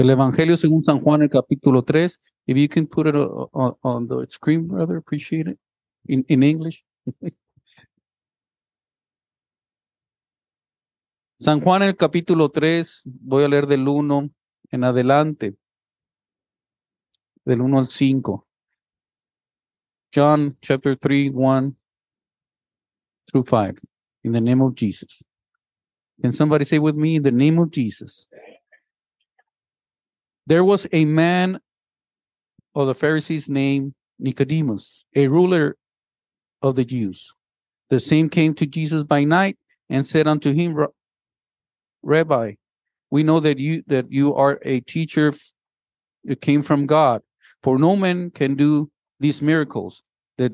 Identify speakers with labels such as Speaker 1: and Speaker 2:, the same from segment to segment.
Speaker 1: El Evangelio según San Juan, el capítulo 3. If you can put it on, on the screen, brother, appreciate it. In, in English. San Juan, el capítulo 3, voy a leer del 1 en adelante, del 1 al 5. John chapter 3, 1 through 5, in the name of Jesus. Can somebody say with me, in the name of Jesus? There was a man of the Pharisees named Nicodemus, a ruler of the Jews. The same came to Jesus by night and said unto him, Rabbi, we know that you that you are a teacher that came from God, for no man can do these miracles that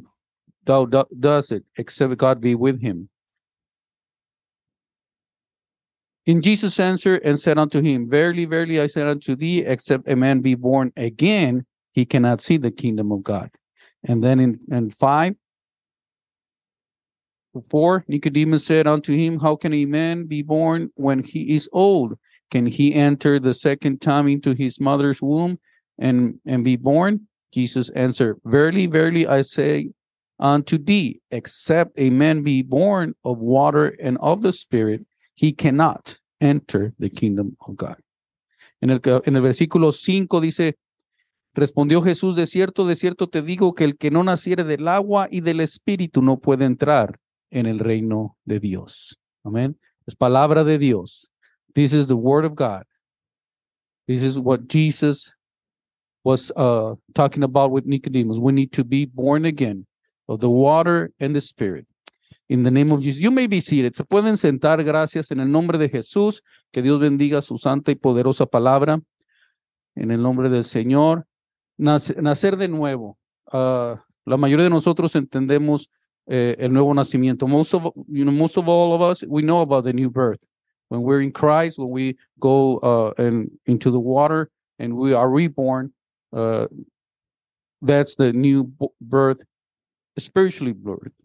Speaker 1: thou do, does it except God be with him. And Jesus answered and said unto him, Verily, verily, I said unto thee, except a man be born again, he cannot see the kingdom of God. And then in, in five, Four, Nicodemus said unto him, How can a man be born when he is old? Can he enter the second time into his mother's womb and, and be born? Jesus answered, Verily, verily, I say unto thee, except a man be born of water and of the Spirit, he cannot enter the kingdom of God. En el, en el versículo 5 dice, Respondió Jesús, de cierto, de cierto te digo que el que no naciere del agua y del Espíritu no puede entrar en el reino de Dios. Amén. Es palabra de Dios. This is the word of God. This is what Jesus was uh, talking about with Nicodemus. We need to be born again of the water and the spirit. In the name of Jesus. You may be seated. Se pueden sentar. Gracias en el nombre de Jesús. Que Dios bendiga su santa y poderosa palabra. En el nombre del Señor. Nacer, de nuevo. Uh, la mayoría de nosotros entendemos eh, el nuevo nacimiento. Most of you know, most of all of us, we know about the new birth. When we're in Christ, when we go uh, and into the water and we are reborn, uh, that's the new birth, spiritually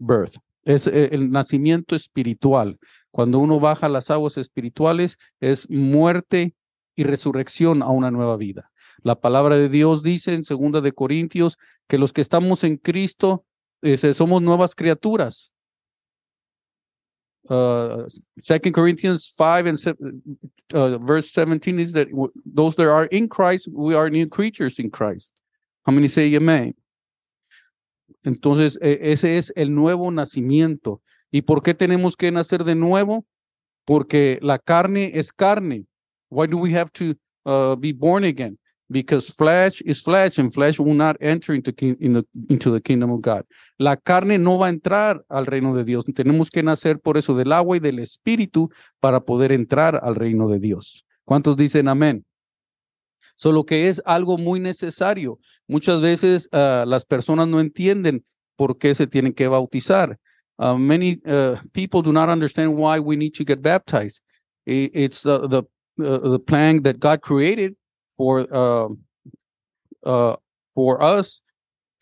Speaker 1: birth. Es el nacimiento espiritual. Cuando uno baja las aguas espirituales, es muerte y resurrección a una nueva vida. La palabra de Dios dice en segunda de Corintios que los que estamos en Cristo somos nuevas criaturas. Uh, Second Corinthians 5 and uh, verse 17 is that those that are in Christ, we are new creatures in Christ. How many say amen? Entonces, e ese es el nuevo nacimiento. ¿Y por qué tenemos que nacer de nuevo? Porque la carne es carne. Why do we have to uh, be born again? because flesh is flesh and flesh will not enter into, in the, into the kingdom of God. La carne no va a entrar al reino de Dios. Tenemos que nacer por eso del agua y del espíritu para poder entrar al reino de Dios. ¿Cuántos dicen amén? Solo que es algo muy necesario. Muchas veces uh, las personas no entienden por qué se tienen que bautizar. Uh, many uh, people do not understand why we need to get baptized. It's the, the, the plan that God created for uh, uh, for us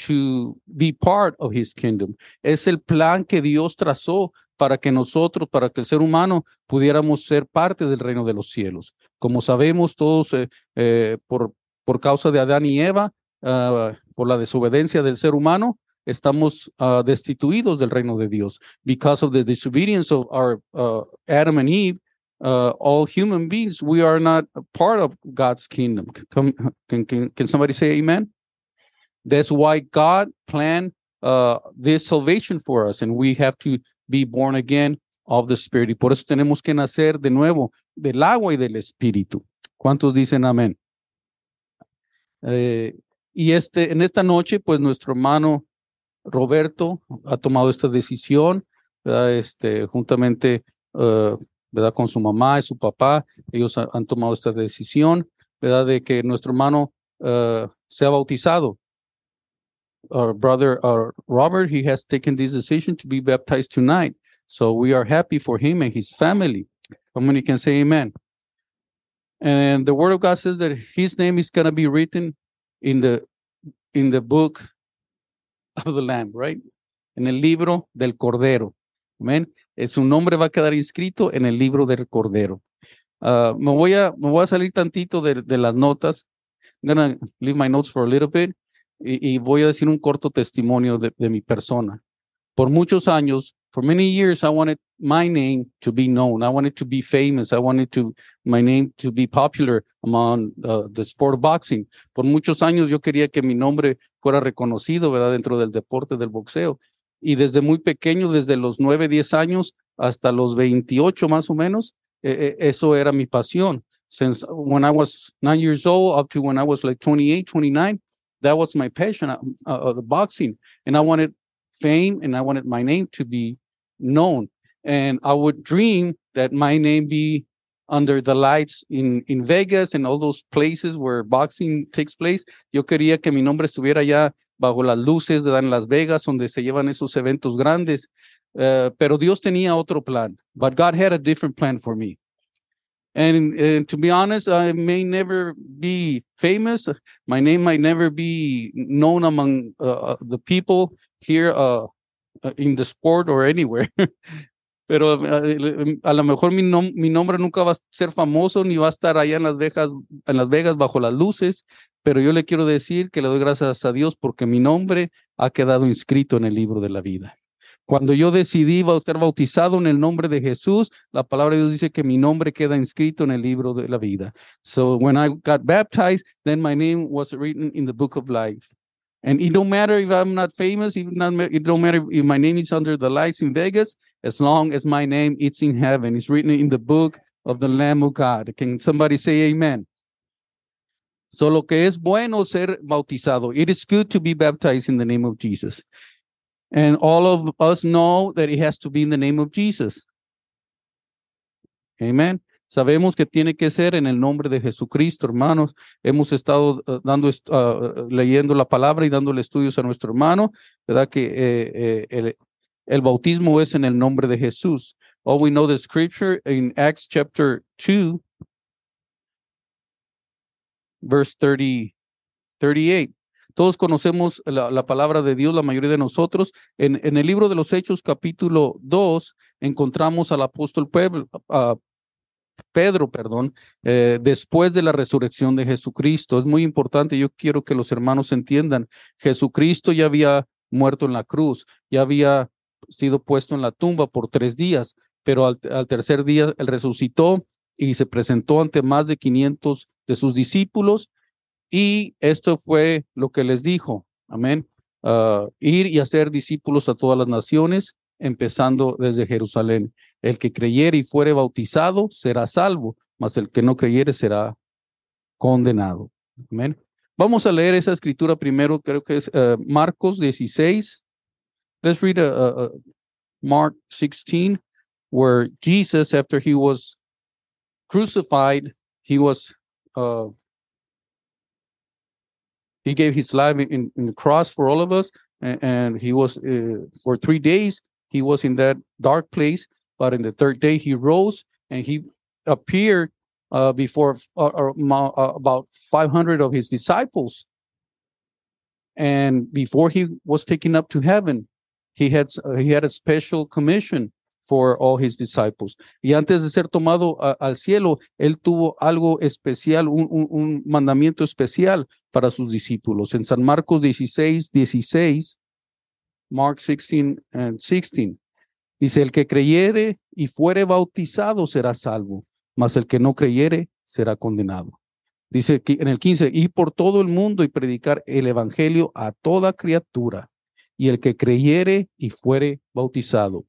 Speaker 1: to be part of his kingdom. Es el plan que Dios trazó para que nosotros, para que el ser humano pudiéramos ser parte del reino de los cielos. Como sabemos todos, eh, eh, por, por causa de Adán y Eva, uh, por la desobediencia del ser humano, estamos uh, destituidos del reino de Dios. Because of the disobedience of our uh, Adam and Eve, uh, all human beings, we are not part of God's kingdom. Can, can, can somebody say amen? That's why God planned uh, this salvation for us, and we have to be born again of the Spirit. Y por eso tenemos que nacer de nuevo del agua y del Espíritu. ¿Cuántos dicen amén? Eh, y este, en esta noche, pues nuestro hermano Roberto ha tomado esta decisión, este, juntamente uh, ¿verdad? Con su mamá y su papá, ellos han tomado esta decisión, ¿verdad? De que nuestro hermano uh, sea bautizado. Our brother uh, Robert, he has taken this decision to be baptized tonight. So we are happy for him and his family. How many can say amen? And the word of God says that his name is going to be written in the in the book of the Lamb, right? En el libro del Cordero. Amén. Su nombre va a quedar inscrito en el libro del Cordero. Uh, me, voy a, me voy a salir tantito de, de las notas. I'm gonna leave my notes for a little bit y, voy a decir un corto testimonio de, mi persona. Por muchos años, for many years, I wanted my name to be known. I wanted to be famous. I wanted to my name to be popular among uh, the sport of boxing. Por muchos años yo quería que mi nombre fuera reconocido, ¿verdad? Dentro del deporte del boxeo. Y desde muy pequeño, desde los 9, 10 años hasta los 28 más o menos, eh, eh, eso era mi pasión. Since when I was nine years old up to when I was like 28, 29, that was my passion, uh, uh, the boxing. And I wanted fame and I wanted my name to be known. And I would dream that my name be under the lights in, in Vegas and all those places where boxing takes place. Yo quería que mi nombre estuviera ya bajo las luces de Las Vegas, donde se llevan esos eventos grandes. Uh, pero Dios tenía otro plan. But God had a different plan for me. And, and, to be honest, I may never be famous. My name might never be known among uh, the people here uh, in the sport or anywhere. Pero uh, a lo mejor mi, nom mi, nombre nunca va a ser famoso ni va a estar allá en Las Vegas, en Las Vegas bajo las luces. Pero yo le quiero decir que le doy gracias a Dios porque mi nombre ha quedado inscrito en el libro de la vida. Cuando yo decidí ser bautizado en el nombre de Jesús, la palabra de Dios dice que mi nombre queda inscrito en el libro de la vida. So when I got baptized, then my name was written in the book of life. And it don't matter if I'm not famous, it don't matter if my name is under the lights in Vegas, as long as my name is in heaven. It's written in the book of the Lamb of God. Can somebody say amen? So lo que es bueno ser bautizado. It is good to be baptized in the name of Jesus. And all of us know that it has to be in the name of Jesus. Amen. Sabemos que tiene que ser en el nombre de Jesucristo, hermanos. Hemos estado uh, dando, uh, leyendo la palabra y dándole estudios a nuestro hermano, ¿verdad? Que eh, eh, el, el bautismo es en el nombre de Jesús. All we know the scripture in Acts chapter 2, verse 30, 38. Todos conocemos la, la, palabra de Dios, la mayoría de nosotros. En, el libro de los Hechos, capítulo 2, encontramos al apóstol Pedro, Pedro, perdón, eh, después de la resurrección de Jesucristo. Es muy importante, yo quiero que los hermanos entiendan, Jesucristo ya había muerto en la cruz, ya había sido puesto en la tumba por tres días, pero al, al tercer día él resucitó y se presentó ante más de 500 de sus discípulos y esto fue lo que les dijo, amén, uh, ir y hacer discípulos a todas las naciones, empezando desde Jerusalén. El que creyere y fuere bautizado será salvo, mas el que no creyere será condenado. Amén. Vamos a leer esa escritura primero, creo que es uh, Marcos 16. Let's read a, uh, uh, Mark 16, where Jesus, after he was crucified, he was uh, he gave his life in, in, the cross for all of us, and, and he was uh, for three days he was in that dark place but in the third day, he rose and he appeared uh, before uh, uh, uh about 500 of his disciples. And before he was taken up to heaven, he had, uh, he had a special commission for all his disciples. Y antes de ser tomado al cielo, él tuvo algo especial, un, mandamiento especial para sus discípulos. En San Marcos 16, 16, Mark 16 and 16. Dice, el que creyere y fuere bautizado será salvo, mas el que no creyere será condenado. Dice en el 15, y por todo el mundo y predicar el evangelio a toda criatura, y el que creyere y fuere bautizado.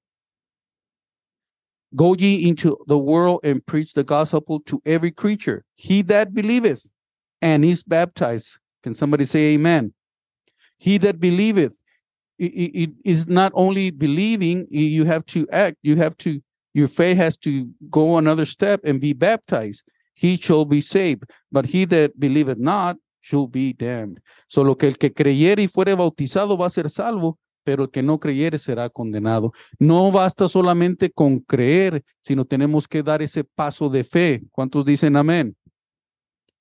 Speaker 1: Go ye into the world and preach the gospel to every creature. He that believeth and is baptized. Can somebody say amen? He that believeth it, is not only believing you have to act you have to your faith has to go another step and be baptized he shall be saved but he that believeth not shall be damned solo que el que creyere y fuere bautizado va a ser salvo pero el que no creyere será condenado. No basta solamente con creer, sino tenemos que dar ese paso de fe. ¿Cuántos dicen amén?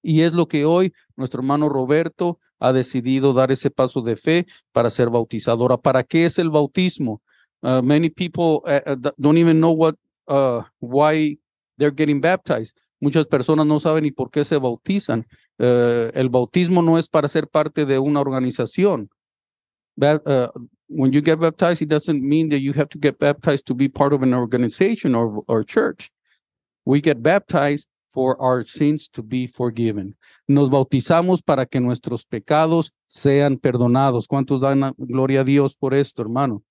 Speaker 1: Y es lo que hoy nuestro hermano Roberto ha decidido dar ese paso de fe para ser bautizadora. ¿Para qué es el bautismo? Uh, many people uh, uh don't even know what, uh, why they're getting baptized. Muchas personas no saben ni por qué se bautizan. El bautismo no es para ser parte de una organización. When you get baptized, it doesn't mean that you have to get baptized to be part of an organization or, or church. We get baptized for our sins to be forgiven. Nos bautizamos para que nuestros pecados sean perdonados. ¿Cuántos dan gloria a Dios por esto, hermano?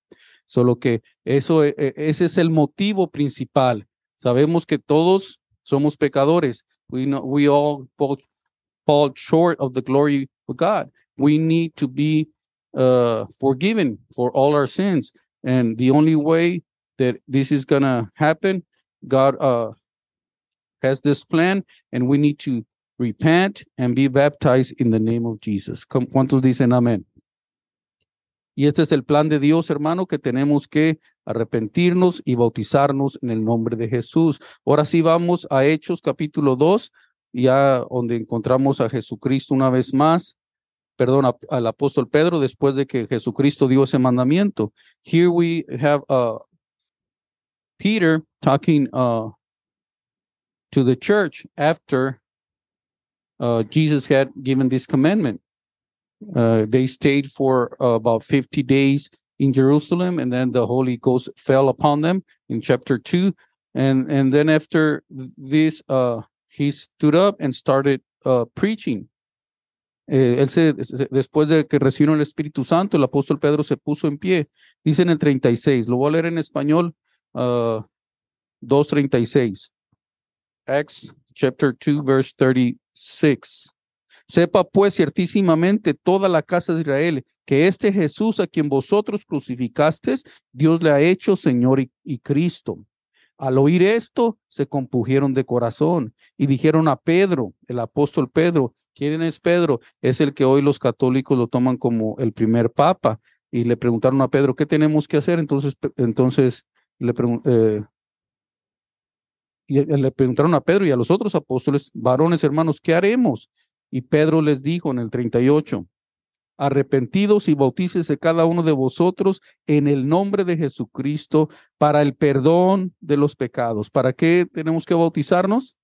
Speaker 1: Solo que eso, ese es el motivo principal. Sabemos que todos somos pecadores. We know we all fall, fall short of the glory of God. We need to be uh, forgiven for all our sins, and the only way that this is gonna happen, God uh, has this plan, and we need to repent and be baptized in the name of Jesus. ¿Cu- ¿Cuántos dicen amén? Y este es el plan de Dios, hermano, que tenemos que arrepentirnos y bautizarnos en el nombre de Jesús. Ahora sí vamos a Hechos capítulo 2, ya donde encontramos a Jesucristo una vez más, perdón, a- al apóstol Pedro después de que Jesucristo dio ese mandamiento. Here we have uh, Peter talking uh, to the church after uh, Jesus had given this commandment. Uh, they stayed for about 50 days in Jerusalem, and then the Holy Ghost fell upon them in chapter 2. And, and then after this, uh, he stood up and started uh, preaching. Eh, él se, después de que recibieron el Espíritu Santo, el apóstol Pedro se puso en pie. Dice en el 36, lo voy a leer en español, uh, 2.36. Acts chapter 2, verse 36. Sepa pues ciertísimamente toda la casa de Israel que este Jesús a quien vosotros crucificasteis, Dios le ha hecho Señor y, y Cristo. Al oír esto, se compugieron de corazón y dijeron a Pedro, el apóstol Pedro, ¿quién es Pedro? Es el que hoy los católicos lo toman como el primer papa. Y le preguntaron a Pedro, ¿qué tenemos que hacer? Entonces, entonces le eh, eh, le preguntaron a Pedro y a los otros apóstoles, varones hermanos, ¿qué haremos? Y Pedro les dijo en el 38, arrepentidos y bautícese cada uno de vosotros en el nombre de Jesucristo para el perdón de los pecados. ¿Para qué tenemos que bautizarnos?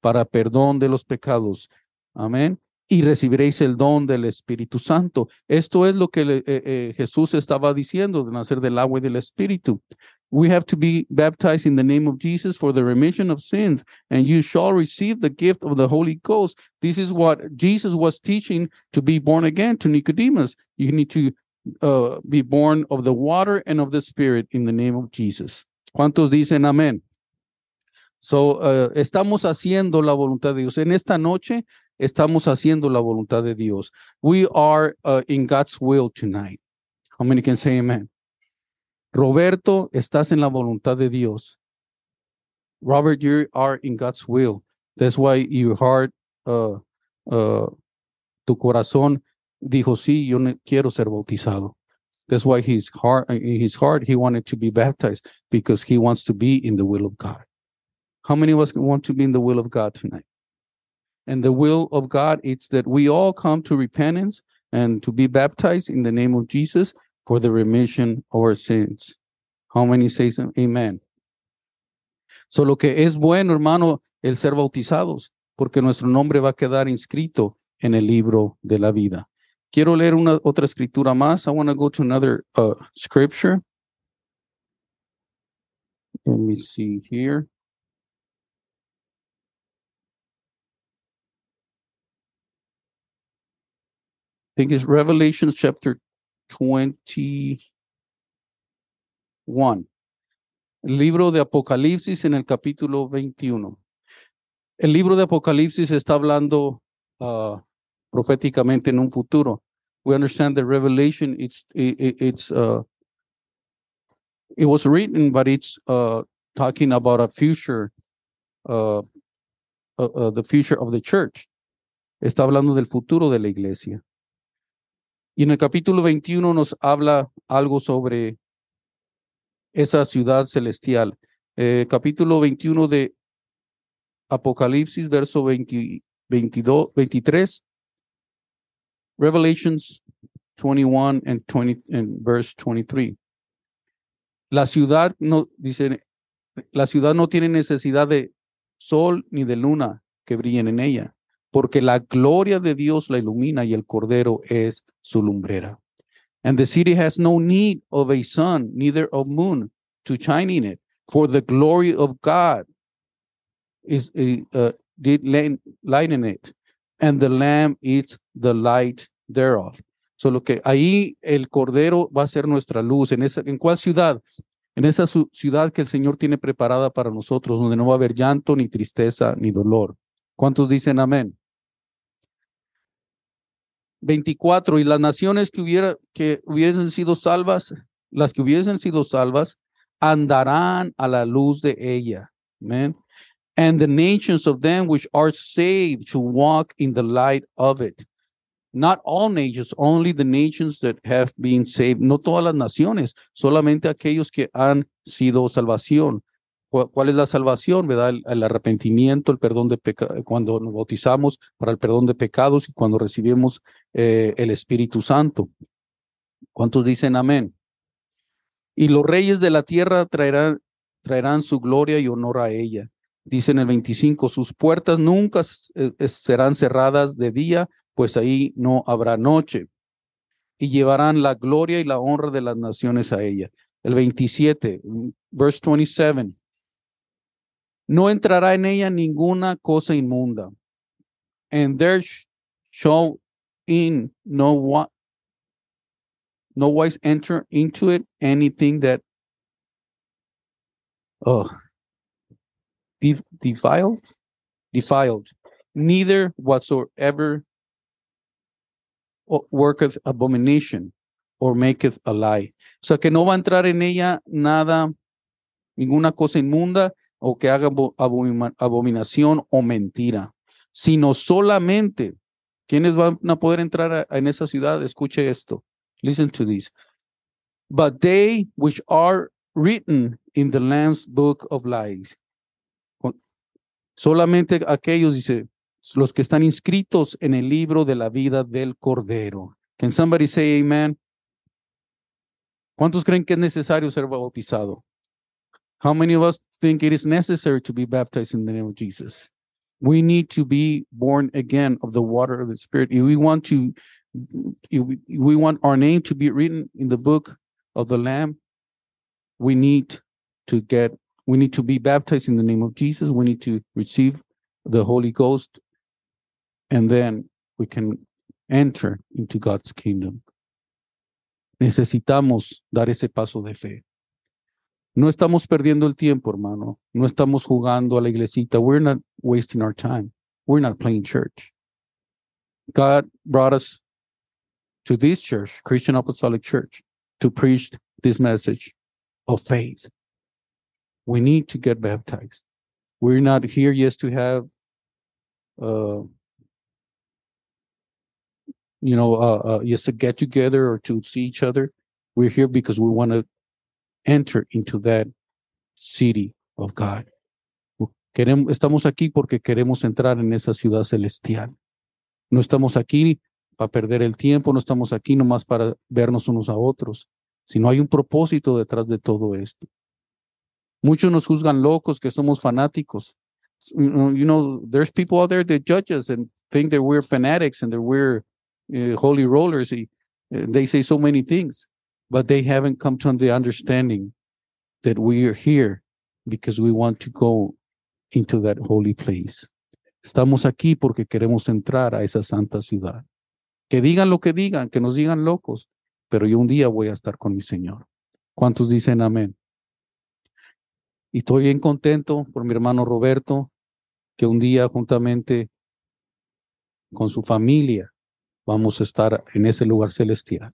Speaker 1: Para perdón de los pecados. Amén. Y recibiréis el don del Espíritu Santo. Esto es lo que eh, eh, Jesús estaba diciendo de nacer del agua y del Espíritu. We have to be baptized in the name of Jesus for the remission of sins, and you shall receive the gift of the Holy Ghost. This is what Jesus was teaching to be born again to Nicodemus. You need to uh, be born of the water and of the Spirit in the name of Jesus. ¿Cuántos dicen amén? So, uh, estamos haciendo la voluntad de Dios. En esta noche estamos haciendo la voluntad de Dios. We are uh, in God's will tonight. How many can say amen? Roberto, estás en la voluntad de Dios. Robert, you are in God's will. That's why your heart, uh, uh, tu corazón dijo, sí, yo quiero ser bautizado. That's why his heart, in his heart, he wanted to be baptized because he wants to be in the will of God. How many of us want to be in the will of God tonight? And the will of God, it's that we all come to repentance and to be baptized in the name of Jesus for the remission of our sins. How many say amen? So lo que es bueno, hermano, el ser bautizados, porque nuestro nombre va a quedar inscrito en el libro de la vida. Quiero leer una otra escritura más. I want to go to another uh, scripture. Let me see here. Think it's Revelations chapter 21. El libro de Apocalipsis en el capítulo 21. El libro de Apocalipsis está hablando uh, proféticamente en un futuro. We understand that Revelation it's it, it- it's uh it was written but it's uh talking about a future uh, uh, uh, the future of the church. Está hablando del futuro de la iglesia. Y en el capítulo 21 nos habla algo sobre esa ciudad celestial. Eh, capítulo 21 de Apocalipsis, verso 20 22, 23. Revelations 21 and 20 and verse 23. La ciudad no, dice, la ciudad no tiene necesidad de sol ni de luna que brillen en ella, porque la gloria de Dios la ilumina y el cordero es su lumbrera. And the city has no need of a sun, neither of moon to shine in it, for the glory of God is uh, did light in it, and the lamb is the light thereof. Solo que ahí el cordero va a ser nuestra luz. ¿En, esa, ¿En cuál ciudad? En esa ciudad que el Señor tiene preparada para nosotros, donde no va a haber llanto, ni tristeza, ni dolor. ¿Cuántos dicen amén? 24. Y las naciones que, hubiera, que hubiesen sido salvas, las que hubiesen sido salvas, andarán a la luz de ella. Amén. And the nations of them which are saved to walk in the light of it. Not all nations, only the nations that have been saved. No todas las naciones, solamente aquellos que han sido salvación. ¿Cuál es la salvación? ¿Verdad? El, arrepentimiento, el perdón de pecados, cuando nos bautizamos para el perdón de pecados y cuando recibimos eh, el Espíritu Santo. ¿Cuántos dicen amén? Y los reyes de la tierra traerán, traerán su gloria y honor a ella. Dice en el 25, sus puertas nunca eh, serán cerradas de día, pues ahí no habrá noche. Y llevarán la gloria y la honra de las naciones a ella. El 27, verse 27 no entrará en ella ninguna cosa inmunda. And there shall in no what no wise enter into it anything that oh defiled defiled neither whatsoever worketh abomination or maketh a lie. O sea que no va a entrar en ella nada, ninguna cosa inmunda, o que haga abominación o mentira, sino solamente quienes van a poder entrar en esa ciudad. Escuche esto. Listen to this. But they which are written in the Lamb's book of life. Solamente aquellos, dice, los que están inscritos en el libro de la vida del Cordero. Can somebody say amen? ¿Cuántos creen que es necesario ser bautizado? How many of us think it is necessary to be baptized in the name of Jesus? We need to be born again of the water of the Spirit. If we want to, if we want our name to be written in the book of the Lamb, we need to get, we need to be baptized in the name of Jesus. We need to receive the Holy Ghost, and then we can enter into God's kingdom. Necesitamos dar ese paso de fe. No estamos perdiendo el tiempo, hermano. No estamos jugando a la iglesita. We're not wasting our time. We're not playing church. God brought us to this church, Christian Apostolic Church, to preach this message of faith. We need to get baptized. We're not here just to have, uh, you know, uh, uh, just a get together or to see each other. We're here because we want to enter into that city of God. Queremos, estamos aquí porque queremos entrar en esa ciudad celestial. No estamos aquí para perder el tiempo, no estamos aquí nomás para vernos unos a otros, sino hay un propósito detrás de todo esto. Muchos nos juzgan locos que somos fanáticos. You know, there's people out there that judge us and think that we're fanatics and that we're uh, holy rollers. Y, uh, they say so many things but they haven't come to the understanding that we are here because we want to go into that holy place. Estamos aquí porque queremos entrar a esa santa ciudad. Que digan lo que digan, que nos digan locos, pero yo un día voy a estar con mi Señor. ¿Cuántos dicen amén? Y estoy bien contento por mi hermano Roberto, que un día juntamente con su familia vamos a estar en ese lugar celestial.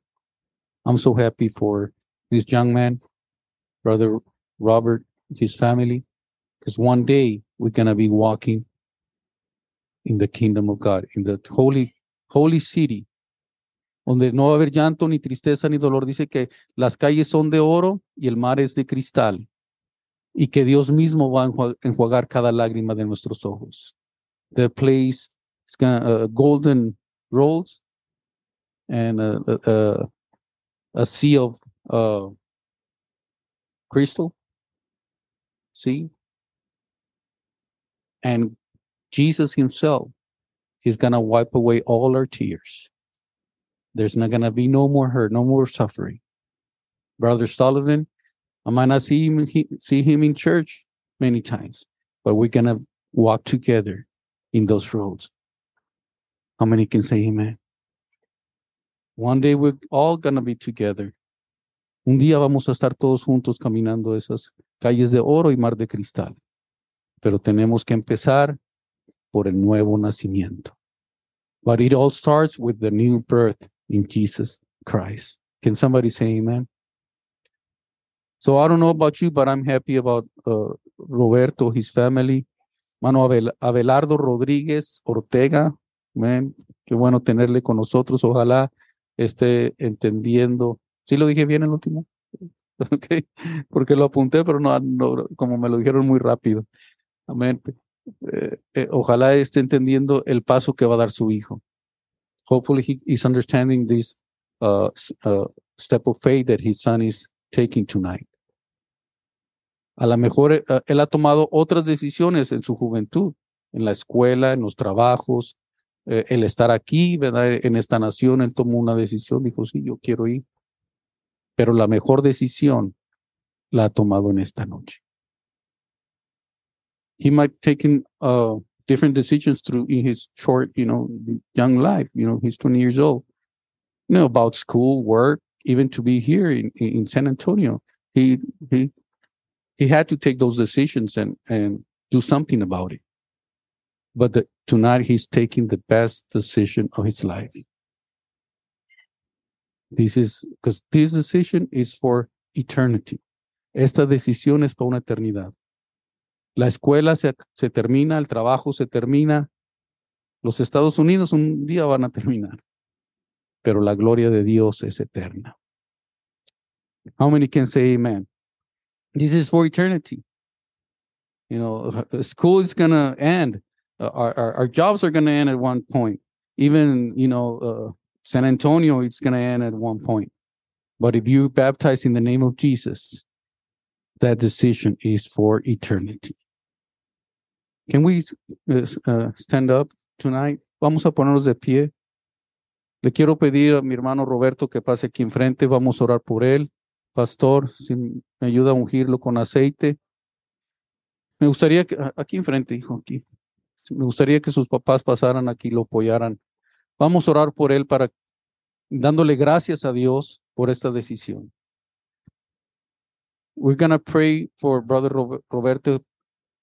Speaker 1: I'm so happy for this young man, brother Robert, his family, because one day we're gonna be walking in the kingdom of God, in the holy, holy city, donde no va a haber llanto, ni tristeza, ni dolor. Dice que las calles son de oro y el mar es de cristal, y que Dios mismo va a enjuagar cada lágrima de nuestros ojos. The place is gonna, uh, golden rolls and uh, uh, uh a sea of uh, crystal sea And Jesus himself, is going to wipe away all our tears. There's not going to be no more hurt, no more suffering. Brother Sullivan, I might not see him, see him in church many times, but we're going to walk together in those roads. How many can say amen? One day we're all to be together. Un día vamos a estar todos juntos caminando esas calles de oro y mar de cristal. Pero tenemos que empezar por el nuevo nacimiento. But it all starts with the new birth in Jesus Christ. Can somebody say amen? So I don't know about you, but I'm happy about uh, Roberto, his family. Mano Abel Abelardo Rodríguez Ortega, man, qué bueno tenerle con nosotros. Ojalá esté entendiendo. ¿Sí lo dije bien el último? Okay. Porque lo apunté, pero no, no, como me lo dijeron muy rápido. Amén. Eh, eh, ojalá esté entendiendo el paso que va a dar su hijo. Hopefully he is understanding this uh, uh, step of faith that his son is taking tonight. A lo mejor uh, él ha tomado otras decisiones en su juventud, en la escuela, en los trabajos, eh, el estar aquí, ¿verdad? En esta nación, él tomó una decisión, dijo, sí, yo quiero ir. Pero la mejor decisión la ha tomado en esta noche. He might taken uh, different decisions through in his short, you know, young life. You know, he's 20 years old. You know, about school, work, even to be here in, in San Antonio. He he he had to take those decisions and and do something about it. But the, tonight he's taking the best decision of his life. This is because this decision is for eternity. Esta decisión es para una eternidad. La escuela se, se termina, el trabajo se termina. Los Estados Unidos un día van a terminar, pero la gloria de Dios es eterna. How many can say amen? This is for eternity. You know, school is going to end. Uh, our, our, our, jobs are going to end at one point. Even, you know, uh, San Antonio, it's going to end at one point. But if you baptize in the name of Jesus, that decision is for eternity. Can we uh, stand up tonight? Vamos a ponernos de pie. Le quiero pedir a mi hermano Roberto que pase aquí enfrente. Vamos a orar por él. Pastor, si me ayuda a ungirlo con aceite. Me gustaría que, aquí enfrente, hijo, aquí. Me gustaría que sus papás pasaran aquí lo apoyaran. Vamos a orar por él para dándole gracias a Dios por esta decisión. We're going to pray for Brother Roberto